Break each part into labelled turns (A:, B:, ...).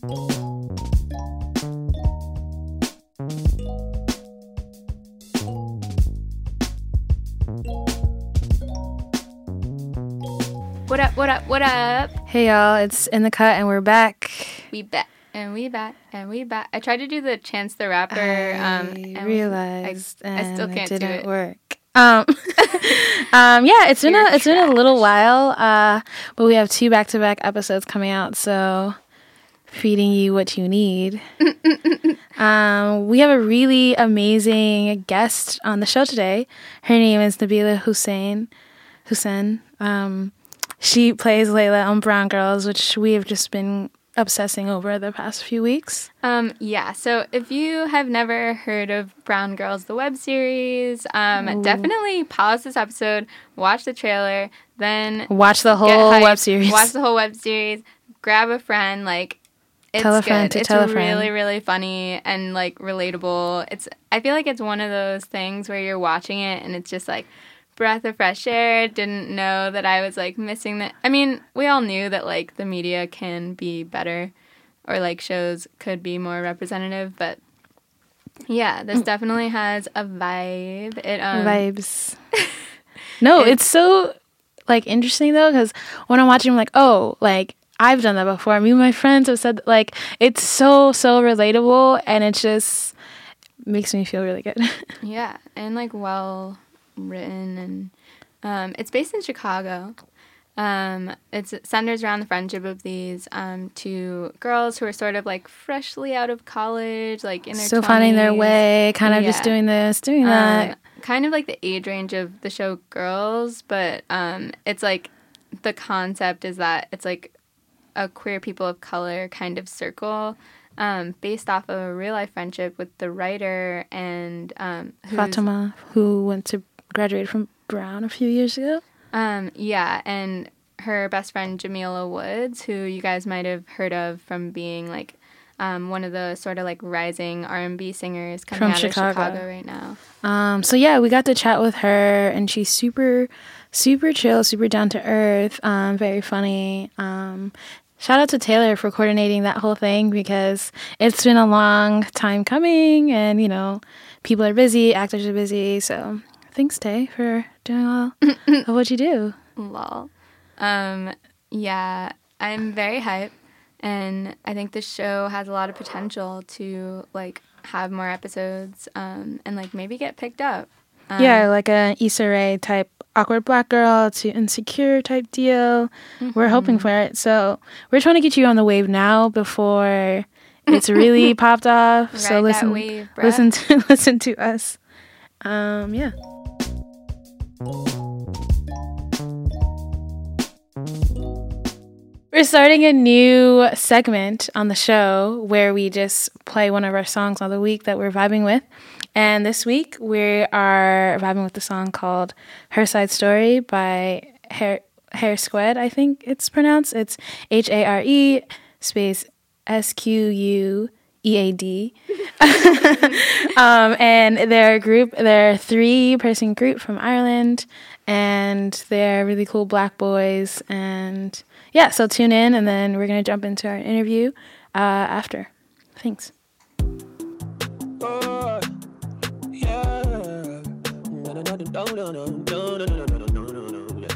A: What up, what up, what up?
B: Hey y'all, it's in the cut and we're back.
A: We back and we back and we back. I tried to do the Chance the Rapper.
B: I
A: um, and
B: realized
A: I, I still can't
B: it
A: do
B: didn't
A: it.
B: work. Um, um, yeah, it's been
A: You're
B: a it's been a little while, uh, but we have two back to back episodes coming out, so feeding you what you need. um, we have a really amazing guest on the show today. Her name is Nabila Hussain. Hussain. Um, she plays Layla on Brown Girls, which we have just been obsessing over the past few weeks.
A: Um, yeah, so if you have never heard of Brown Girls, the web series, um, definitely pause this episode, watch the trailer, then
B: Watch the whole
A: hyped,
B: web series.
A: Watch the whole web series, grab a friend, like it's
B: Tell a friend
A: good. it's
B: tell a friend.
A: really, really funny and like relatable. It's I feel like it's one of those things where you're watching it and it's just like breath of fresh air. Didn't know that I was like missing that. I mean, we all knew that like the media can be better or like shows could be more representative, but yeah, this definitely has a vibe. It um
B: vibes. no,
A: it-
B: it's so like interesting though because when I'm watching, I'm like, oh, like I've done that before. Me and my friends have said like it's so so relatable, and it just makes me feel really good.
A: Yeah, and like well written, and um, it's based in Chicago. Um, it centers around the friendship of these um, two girls who are sort of like freshly out of college, like in their
B: Still finding their way, kind of just doing this, doing
A: Um,
B: that.
A: kind of like the age range of the show Girls, but um, it's like the concept is that it's like a queer people of color kind of circle. Um, based off of a real life friendship with the writer and um,
B: Fatima, who went to graduate from Brown a few years ago.
A: Um, yeah, and her best friend Jamila Woods, who you guys might have heard of from being like um, one of the sort of like rising R and B singers coming
B: From
A: out
B: Chicago.
A: of Chicago right now.
B: Um, so yeah, we got to chat with her, and she's super, super chill, super down to earth, um, very funny. Shout out to Taylor for coordinating that whole thing because it's been a long time coming, and you know, people are busy, actors are busy. So thanks, Tay, for doing all of what you do.
A: Lol. Um, yeah, I'm very hyped, and I think the show has a lot of potential to like have more episodes, um, and like maybe get picked up. Um,
B: yeah, like an Issa Rae type awkward black girl to insecure type deal. We're hoping for it. So we're trying to get you on the wave now before it's really popped off.
A: Ride
B: so listen,
A: wave,
B: listen to listen to us. Um, yeah. We're starting a new segment on the show where we just play one of our songs of the week that we're vibing with. And this week we are vibing with the song called Herside Story by Hair Hair Squad, I think it's pronounced. It's H A R E space S Q U E A D. um, and they're a group, they're a three person group from Ireland, and they're really cool black boys. And yeah, so tune in, and then we're going to jump into our interview uh, after. Thanks.
C: Oh, No, no, no, no, no, no, no, no, no, no, no.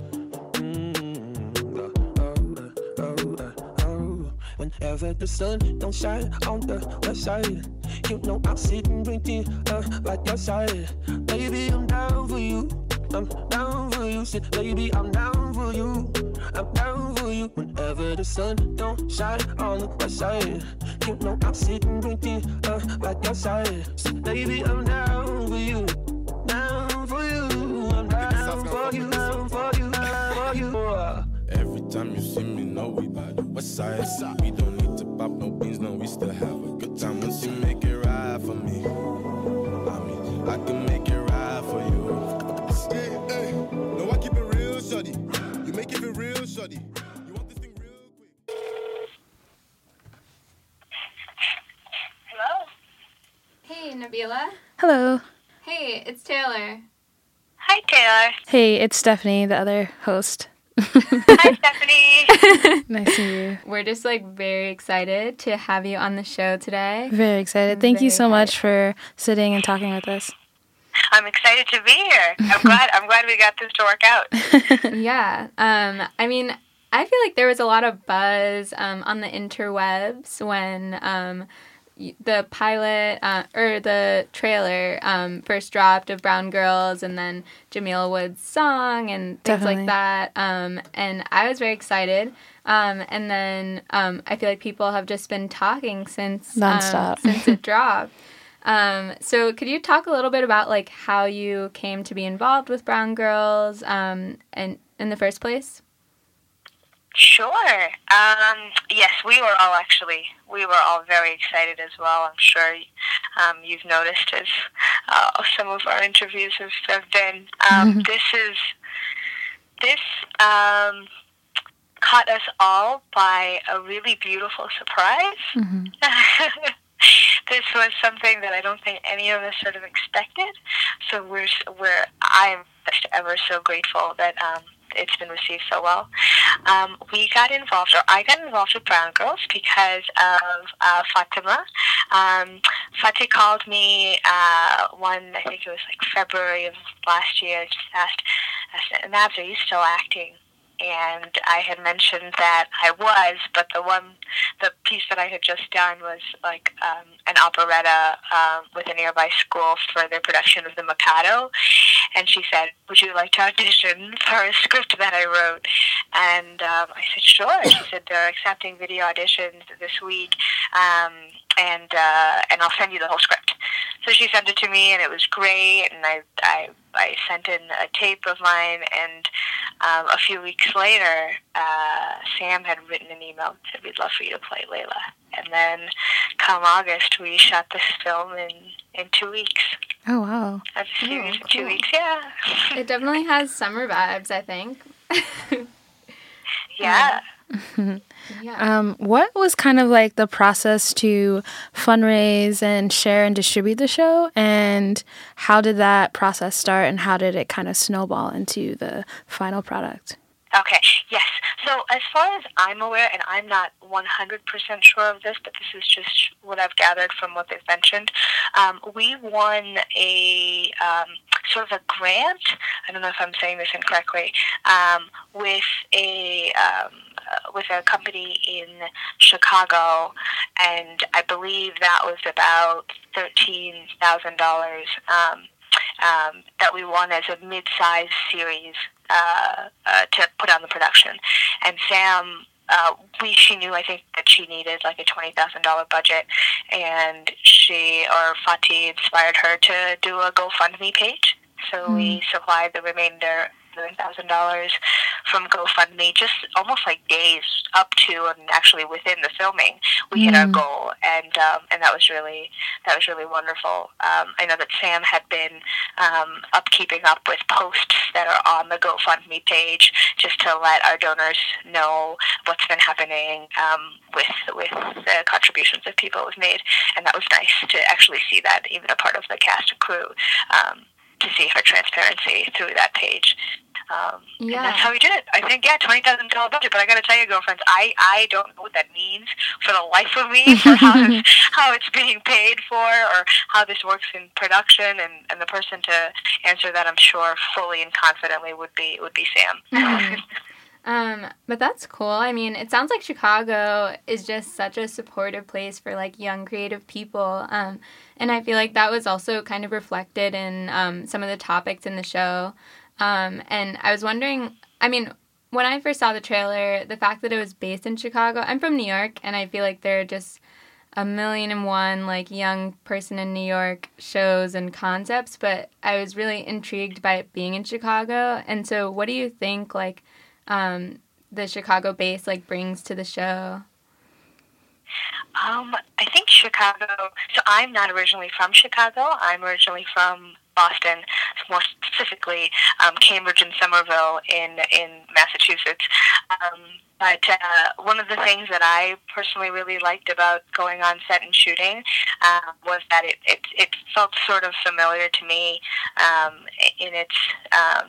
C: Whenever the sun don't shine on the west side, you know I'll sit and drink tea uh, like your side. Baby, I'm down for you. I'm down for you. Sit, baby, I'm down for you. I'm down for you. Whenever the sun don't shine on the west side, you know I'll sit and drink tea uh, like your side. Sit, baby, I'm down for you.
D: See me, know we by the west side. We don't need to pop no beans, no, we still have a good time. Once you make it right for me, I mean, I can make it right for you.
E: Hey, hey, no, I keep it real, shorty. You make it feel real, shorty. You want this thing real quick.
F: Hello.
A: Hey, Nabila.
B: Hello.
A: Hey, it's Taylor.
F: Hi, Taylor.
B: Hey, it's Stephanie, the other host.
F: Hi, Stephanie.
B: nice to meet you.
A: We're just like very excited to have you on the show today.
B: Very excited. Thank you
A: Very
B: so much for sitting and talking with us.
F: I'm excited to be here. I'm glad. I'm glad we got this to work out.
A: yeah. Um, I mean, I feel like there was a lot of buzz um, on the interwebs when um, y- the pilot uh, or the trailer um, first dropped of Brown Girls and then Jamila Wood's song and things
B: Definitely.
A: like that. Um, and I was very excited. Um, and then um, I feel like people have just been talking since um,
B: Nonstop.
A: since it dropped. Um, so could you talk a little bit about like how you came to be involved with Brown Girls um, and in the first place?
F: Sure. Um, yes, we were all actually we were all very excited as well. I'm sure um, you've noticed as uh, some of our interviews have, have been. Um, this is this um, caught us all by a really beautiful surprise. this was something that I don't think any of us sort of expected. So we're we're I'm just ever so grateful that um, it's been received so well. Um, we got involved, or I got involved with Brown Girls because of uh, Fatima. Um, Fatih called me uh, one, I think it was like February of last year, just asked, asked Nabs, are you still acting? And I had mentioned that I was, but the one, the piece that I had just done was like um, an operetta um, with a nearby school for their production of The Mikado. And she said, Would you like to audition for a script that I wrote? And um, I said, Sure. She said, They're accepting video auditions this week, um, and, uh, and I'll send you the whole script. So she sent it to me, and it was great. And I, I, I sent in a tape of mine, and um, a few weeks later, uh, Sam had written an email and said, We'd love for you to play Layla. And then come August, we shot this film in, in two weeks.
B: Oh wow.
F: Of a series in two weeks, yeah.
A: It definitely has summer vibes, I think.
F: yeah.
A: Yeah.
B: Um, what was kind of like the process to fundraise and share and distribute the show, and how did that process start, and how did it kind of snowball into the final product?
F: Okay, yes. So, as far as I'm aware, and I'm not 100% sure of this, but this is just what I've gathered from what they've mentioned, um, we won a um, sort of a grant. I don't know if I'm saying this incorrectly, um, with a um, with a company in Chicago, and I believe that was about thirteen thousand dollars um, um, that we won as a mid-sized series uh, uh, to put on the production. And Sam, uh, we she knew I think that she needed like a twenty thousand dollar budget, and she or Fatih inspired her to do a GoFundMe page. So we supplied the remainder. Seven thousand dollars from GoFundMe, just almost like days up to and actually within the filming, we hit our goal, and um, and that was really that was really wonderful. Um, I know that Sam had been um, up keeping up with posts that are on the GoFundMe page, just to let our donors know what's been happening um, with with the contributions that people have made, and that was nice to actually see that even a part of the cast and crew. To see her transparency through that page. Um, and
A: Yeah.
F: that's how we did it. I think, yeah, twenty thousand dollar budget. But I got to tell you, girlfriends, I I don't know what that means for the life of me, for how it's, how it's being paid for, or how this works in production. And, and the person to answer that, I'm sure, fully and confidently would be would be Sam.
A: Um, but that's cool. I mean, it sounds like Chicago is just such a supportive place for like young creative people. Um, and I feel like that was also kind of reflected in um, some of the topics in the show. Um, and I was wondering, I mean, when I first saw the trailer, the fact that it was based in Chicago, I'm from New York, and I feel like there are just a million and one like young person in New York shows and concepts, but I was really intrigued by it being in Chicago. And so, what do you think like um, the Chicago base like brings to the show?
F: Um, I think Chicago. So I'm not originally from Chicago. I'm originally from Boston, more specifically um, Cambridge and Somerville in in Massachusetts. Um, but uh, one of the things that I personally really liked about going on set and shooting uh, was that it, it it felt sort of familiar to me um, in its um,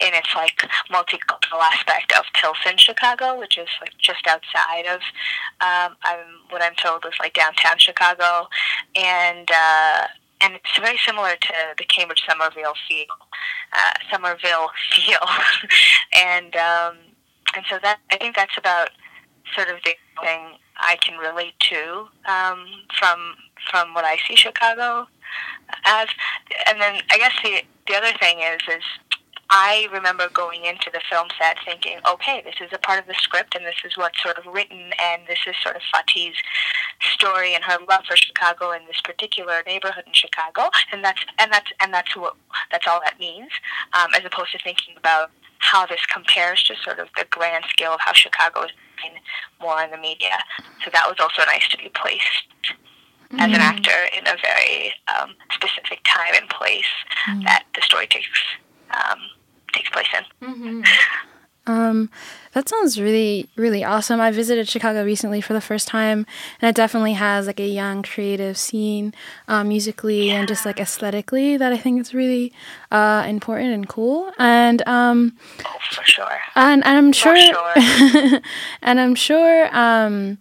F: in its like multicultural aspect of Pilsen, Chicago, which is like just outside of um, I'm what I'm told is like downtown Chicago, and uh, and it's very similar to the Cambridge Somerville feel, uh, Somerville feel, and um, and so that I think that's about sort of the thing I can relate to um, from from what I see Chicago as, and then I guess the the other thing is is I remember going into the film set thinking, okay, this is a part of the script, and this is what's sort of written, and this is sort of Fatih's story and her love for Chicago and this particular neighborhood in Chicago, and that's and that's and that's what that's all that means, um, as opposed to thinking about how this compares to sort of the grand scale of how Chicago is more in the media. So that was also nice to be placed as an actor in a very um, specific time and place that the story takes um, takes place in.
A: Mm-hmm.
B: Um, that sounds really, really awesome. I visited Chicago recently for the first time, and it definitely has like a young, creative scene, um, musically and just like aesthetically that I think is really uh, important and cool. And um,
F: Oh, for sure.
B: and, and I'm sure,
F: sure.
B: and I'm sure um,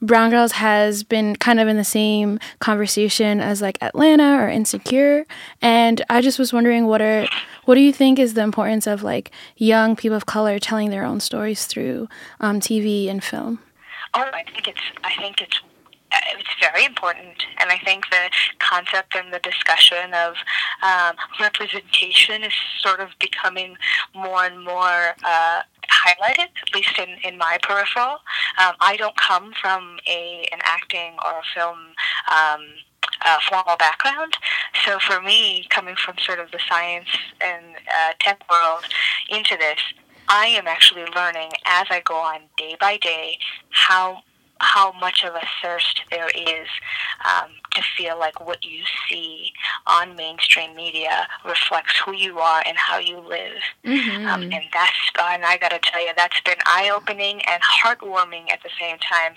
B: Brown Girls has been kind of in the same conversation as like Atlanta or Insecure. And I just was wondering what are what do you think is the importance of like young people of color telling their own stories through um, TV and film?
F: Oh, I think it's I think it's it's very important, and I think the concept and the discussion of um, representation is sort of becoming more and more uh, highlighted, at least in, in my peripheral. Um, I don't come from a an acting or a film. Um, uh, formal background. So for me, coming from sort of the science and uh, tech world into this, I am actually learning as I go on day by day how how much of a thirst there is um, to feel like what you see on mainstream media reflects who you are and how you live.
A: Mm-hmm.
F: Um, and that's, and I got to tell you, that's been eye opening and heartwarming at the same time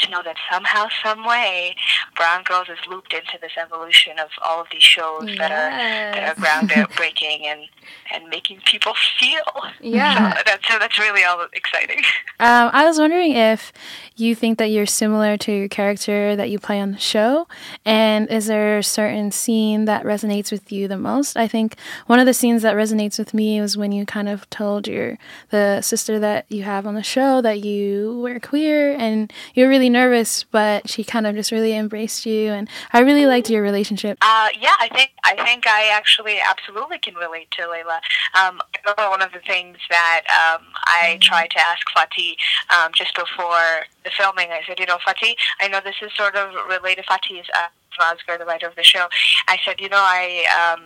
F: to know that somehow, some way, Brown Girls is looped into this evolution of all of these shows that are that are groundbreaking and and making people feel.
A: Yeah.
F: So that's so that's really all exciting.
B: Um, I was wondering if you think that you're similar to your character that you play on the show, and is there a certain scene that resonates with you the most? I think one of the scenes that resonates with me was when you kind of told your the sister that you have on the show that you were queer, and you're really nervous, but she kind of just really embraced you, and I really liked your relationship.
F: Uh, yeah, I think I think I actually absolutely can relate to Layla. Um, one of the things that um, I tried to ask Fatih um, just before the filming. I said, you know, Fatih, I know this is sort of related. Fatih is uh, Asghar, the writer of the show. I said, you know, I. Um,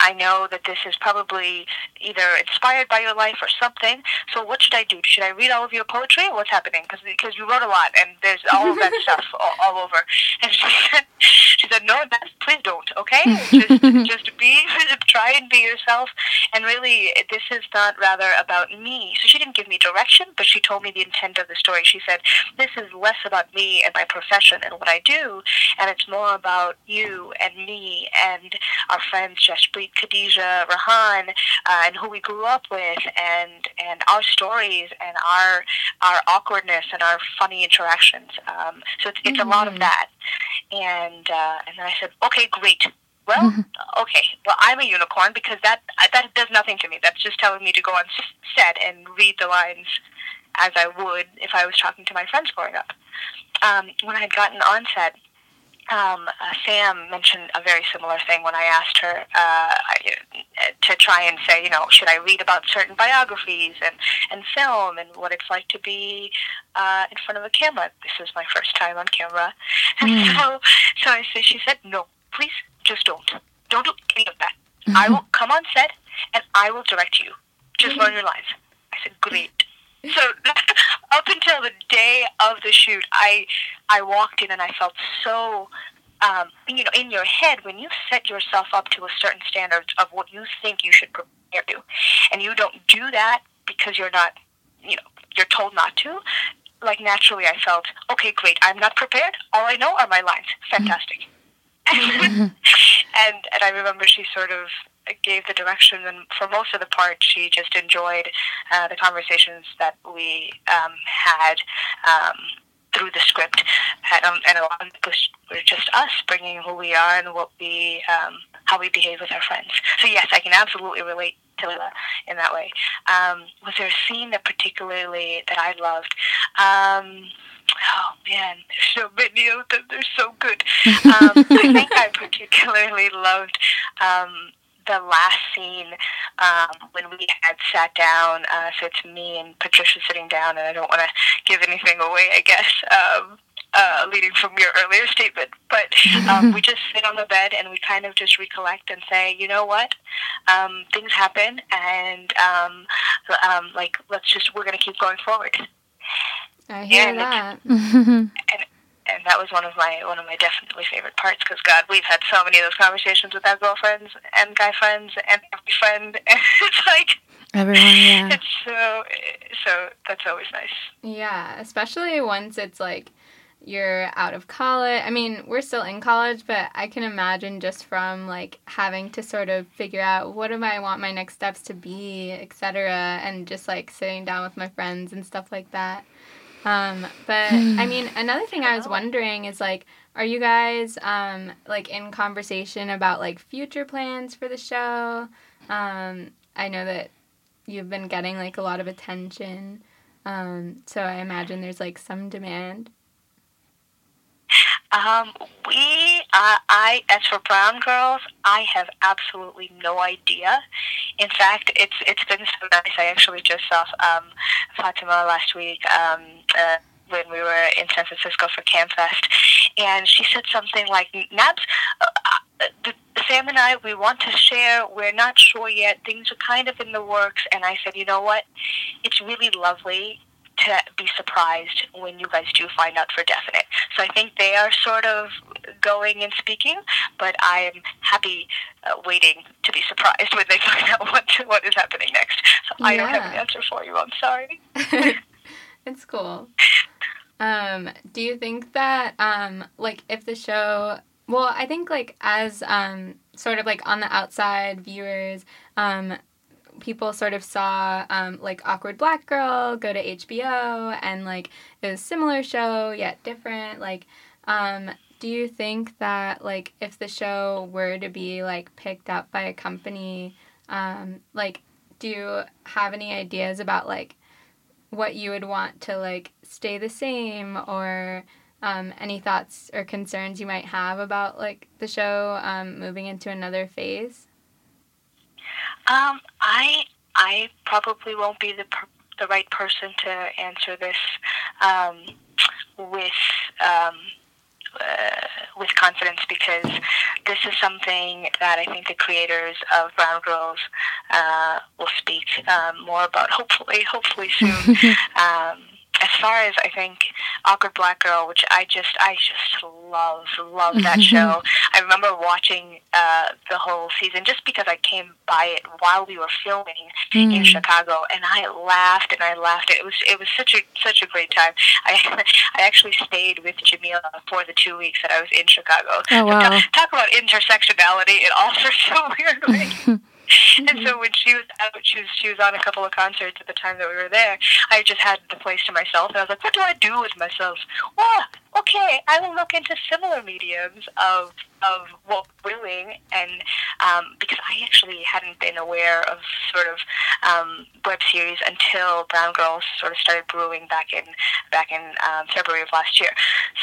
F: I know that this is probably either inspired by your life or something. So what should I do? Should I read all of your poetry? What's happening? Because because you wrote a lot and there's all of that stuff all, all over. And she said, she said, no, please don't. Okay, just just be try and be yourself. And really, this is not rather about me. So she didn't give me direction, but she told me the intent of the story. She said, this is less about me and my profession and what I do, and it's more about you and me and our friends Jashpreet, Khadija, Rahan, uh, and who we grew up with, and and our stories and our our awkwardness and our funny interactions. Um, so it's it's a lot of that. And uh, and then I said, okay, great. Well, okay. Well, I'm a unicorn because that that does nothing to me. That's just telling me to go on set and read the lines as I would if I was talking to my friends growing up. Um, when I had gotten on set, um, uh, Sam mentioned a very similar thing when I asked her uh, I- to try and say, you know, should I read about certain biographies and, and film and what it's like to be uh, in front of a camera. This is my first time on camera, and so so I said, she said, no, please, just don't, don't do any of that. I will come on set and I will direct you. Just learn your lines. I said, great. So up until the day of the shoot, I I walked in and I felt so um, you know in your head when you set yourself up to a certain standard of what you think you should prepare to, and you don't do that because you're not you know you're told not to. Like naturally, I felt okay, great. I'm not prepared. All I know are my lines. Fantastic. and and I remember she sort of gave the direction, and for most of the part, she just enjoyed uh, the conversations that we um, had. Um, through the script, and, um, and a lot of it was, was just us bringing who we are and what we, um, how we behave with our friends. So yes, I can absolutely relate to Lila in that way. Um, was there a scene that particularly that I loved? Um, oh man, there's so many of them. They're so good. Um, I think I particularly loved um, the last scene um, when we had sat down. Uh, so it's me and Patricia sitting down, and I don't want to give anything away, I guess. Um, uh, leading from your earlier statement, but um, we just sit on the bed and we kind of just recollect and say, you know what, um, things happen, and um, um, like let's just we're going to keep going forward.
A: I hear
F: And
A: that.
F: and and that was one of my one of my definitely favorite parts because God, we've had so many of those conversations with our girlfriends and guy friends and every friend, and it's like
B: Everyone, yeah.
F: it's so so that's always nice.
A: Yeah, especially once it's like you're out of college. I mean, we're still in college, but I can imagine just from like having to sort of figure out what do I want my next steps to be, etc., and just like sitting down with my friends and stuff like that. Um, but I mean, another thing I was wondering is like, are you guys um, like in conversation about like future plans for the show? Um, I know that you've been getting like a lot of attention. Um, so I imagine there's like some demand.
F: Um, we, uh, I, as for Brown Girls, I have absolutely no idea. In fact, it's it's been so nice. I actually just saw um, Fatima last week um, uh, when we were in San Francisco for Camp Fest, and she said something like, "Nabs, uh, uh, Sam and I, we want to share. We're not sure yet. Things are kind of in the works." And I said, "You know what? It's really lovely." To be surprised when you guys do find out for definite. So I think they are sort of going and speaking, but I'm happy uh, waiting to be surprised when they find out what what is happening next. So I don't have an answer for you. I'm sorry.
A: it's cool. Um, do you think that um, like if the show well, I think like as um, sort of like on the outside viewers, um, people sort of saw um, like awkward black girl go to HBO and like it was a similar show yet different. Like, um, do you think that like if the show were to be like picked up by a company, um, like do you have any ideas about like what you would want to like stay the same or um, any thoughts or concerns you might have about like the show um, moving into another phase?
F: Um, I I probably won't be the per- the right person to answer this um, with um, uh, with confidence because this is something that I think the creators of Brown Girls uh, will speak um, more about. Hopefully, hopefully soon. as far as I think Awkward Black Girl, which I just I just love love that show. I remember watching uh, the whole season just because I came by it while we were filming in Chicago, and I laughed and I laughed. It was it was such a such a great time. I I actually stayed with Jamila for the two weeks that I was in Chicago.
B: Oh,
F: So
B: wow.
F: talk, talk about intersectionality in all sorts of weird ways. And so when she was out, she was she was on a couple of concerts at the time that we were there. I just had the place to myself, and I was like, "What do I do with myself?" Well, okay, I will look into similar mediums of of what we're doing, and um, because I actually hadn't been aware of sort of um, web series until Brown Girls sort of started brewing back in back in um, February of last year.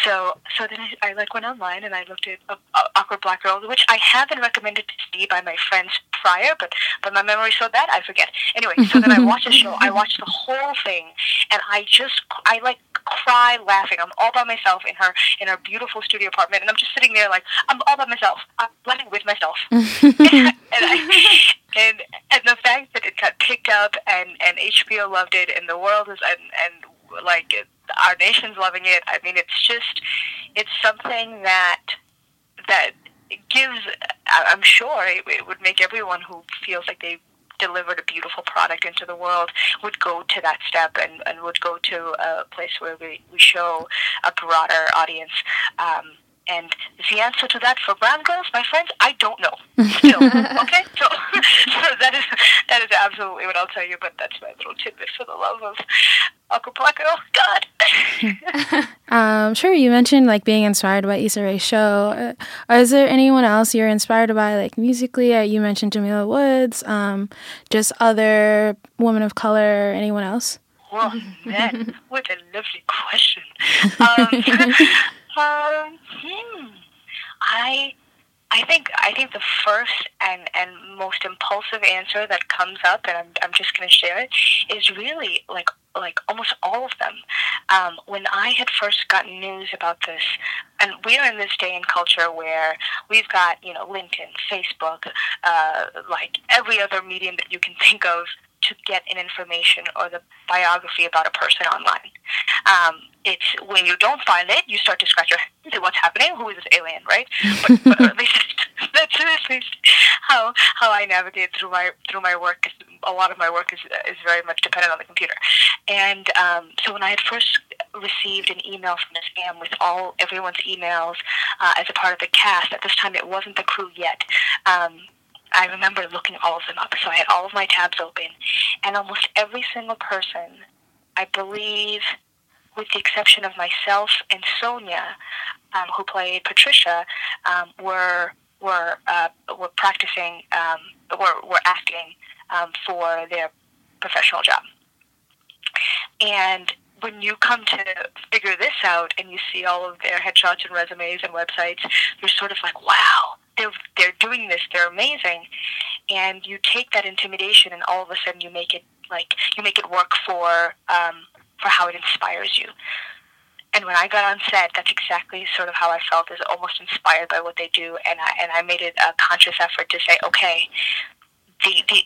F: So so then I, I like went online and I looked at uh, Awkward Black Girls, which I have been recommended to see by my friends prior, but but my memory's so bad I forget. Anyway, so then I watched the show. I watched the whole thing, and I just I like cry laughing. I'm all by myself in her in her beautiful studio apartment, and I'm just sitting there like I'm all by myself. I'm laughing with myself. and, I, and and the fact that it got picked up and and HBO loved it and the world is and and like our nation's loving it. I mean, it's just it's something that that gives. I'm sure it, it would make everyone who feels like they delivered a beautiful product into the world would go to that step and, and would go to a place where we, we show a broader audience um, And the answer to that for brown girls, my friends, I don't know. Still, okay? So, so that is that is absolutely what I'll tell you. But that's my little tidbit for the love of Acapulco. God.
B: Um, sure, you mentioned like being inspired by Issa Rae's show. Uh, is there anyone else you're inspired by, like musically? Uh, you mentioned Jamila Woods, um, just other women of color, anyone else?
F: Well, man, what a lovely question. Um, um, hmm. I, I think I think the first and, and most impulsive answer that comes up, and I'm, I'm just going to share it, is really like like almost all of them. Um, when I had first gotten news about this, and we are in this day and culture where we've got you know LinkedIn, Facebook, uh, like every other medium that you can think of to get an information or the biography about a person online. Um, it's when you don't find it, you start to scratch your head. And say, What's happening? Who is this alien? Right? But, but at least that's at least how how I navigate through my through my work. A lot of my work is is very much dependent on the computer, and um, so when I had first received an email from Miss Am with all everyone's emails uh, as a part of the cast. At this time, it wasn't the crew yet. Um, I remember looking all of them up. So I had all of my tabs open, and almost every single person, I believe, with the exception of myself and Sonia, um, who played Patricia, um, were were uh, were practicing, um, were were acting um, for their professional job. And when you come to figure this out and you see all of their headshots and resumes and websites, you're sort of like, wow, they're they're doing this, they're amazing, and you take that intimidation and all of a sudden you make it like you make it work for um, for how it inspires you. And when I got on set, that's exactly sort of how I felt, is almost inspired by what they do, and I and I made it a conscious effort to say, okay, the the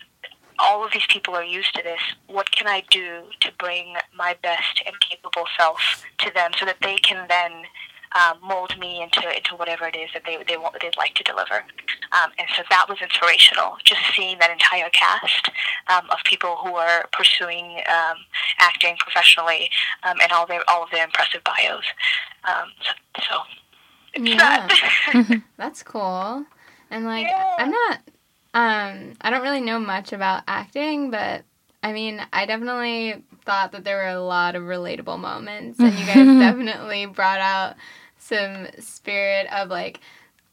F: all of these people are used to this. What can I do to bring my best and capable self to them so that they can then um, mold me into into whatever it is that they they want they'd like to deliver. Um, and so that was inspirational. Just seeing that entire cast um, of people who are pursuing um, acting professionally um, and all their all of their impressive bios. Um, so, so it's
A: Yeah.
F: that.
A: That's cool. And like
F: Yeah.
A: I'm not um I don't really know much about acting, but I mean, I definitely thought that there were a lot of relatable moments and you guys definitely brought out some spirit of like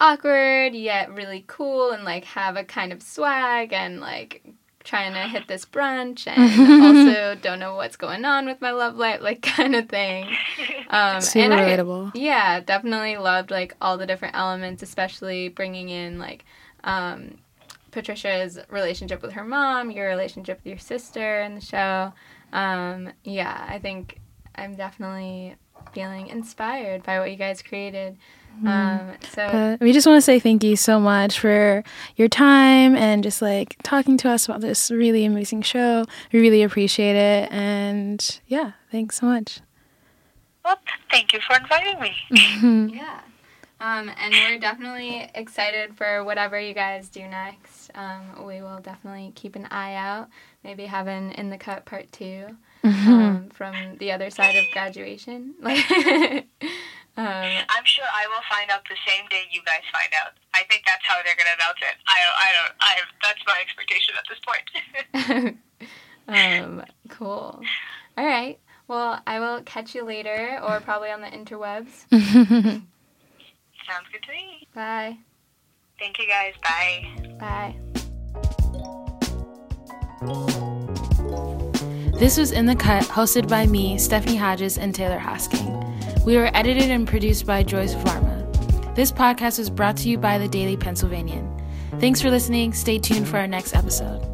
A: awkward yet really cool and like have a kind of swag and like trying to hit this brunch and also don't know what's going on with my love life like kind of thing um
B: Super
A: and I-
B: relatable.
A: yeah, definitely loved like all the different elements, especially bringing in like um, Patricia's relationship with her mom, your relationship with your sister in the show. Um, yeah, I think I'm definitely feeling inspired by what you guys created. Um, so
B: But we just want to say thank you so much for your time and just like talking to us about this really amazing show. We really appreciate it. And yeah, thanks so much.
F: well, thank you for inviting me.
A: yeah. Um, and we're definitely excited for whatever you guys do next. Um, we will definitely keep an eye out. Maybe have an in the cut part 2 um, from the other side of graduation. Like, um,
F: I'm sure I will find out the same day you guys find out. I think that's how they're going to announce it. I don't. I don't. I. That's my expectation at this point.
A: um, cool. All right. Well, I will catch you later, or probably on the interwebs.
F: Sounds good to me.
A: Bye.
F: Thank you guys. Bye.
A: Bye.
B: This was In the Cut, hosted by me, Stephanie Hodges, and Taylor Hosking. We were edited and produced by Joyce Varma. This podcast was brought to you by the Daily Pennsylvanian. Thanks for listening. Stay tuned for our next episode.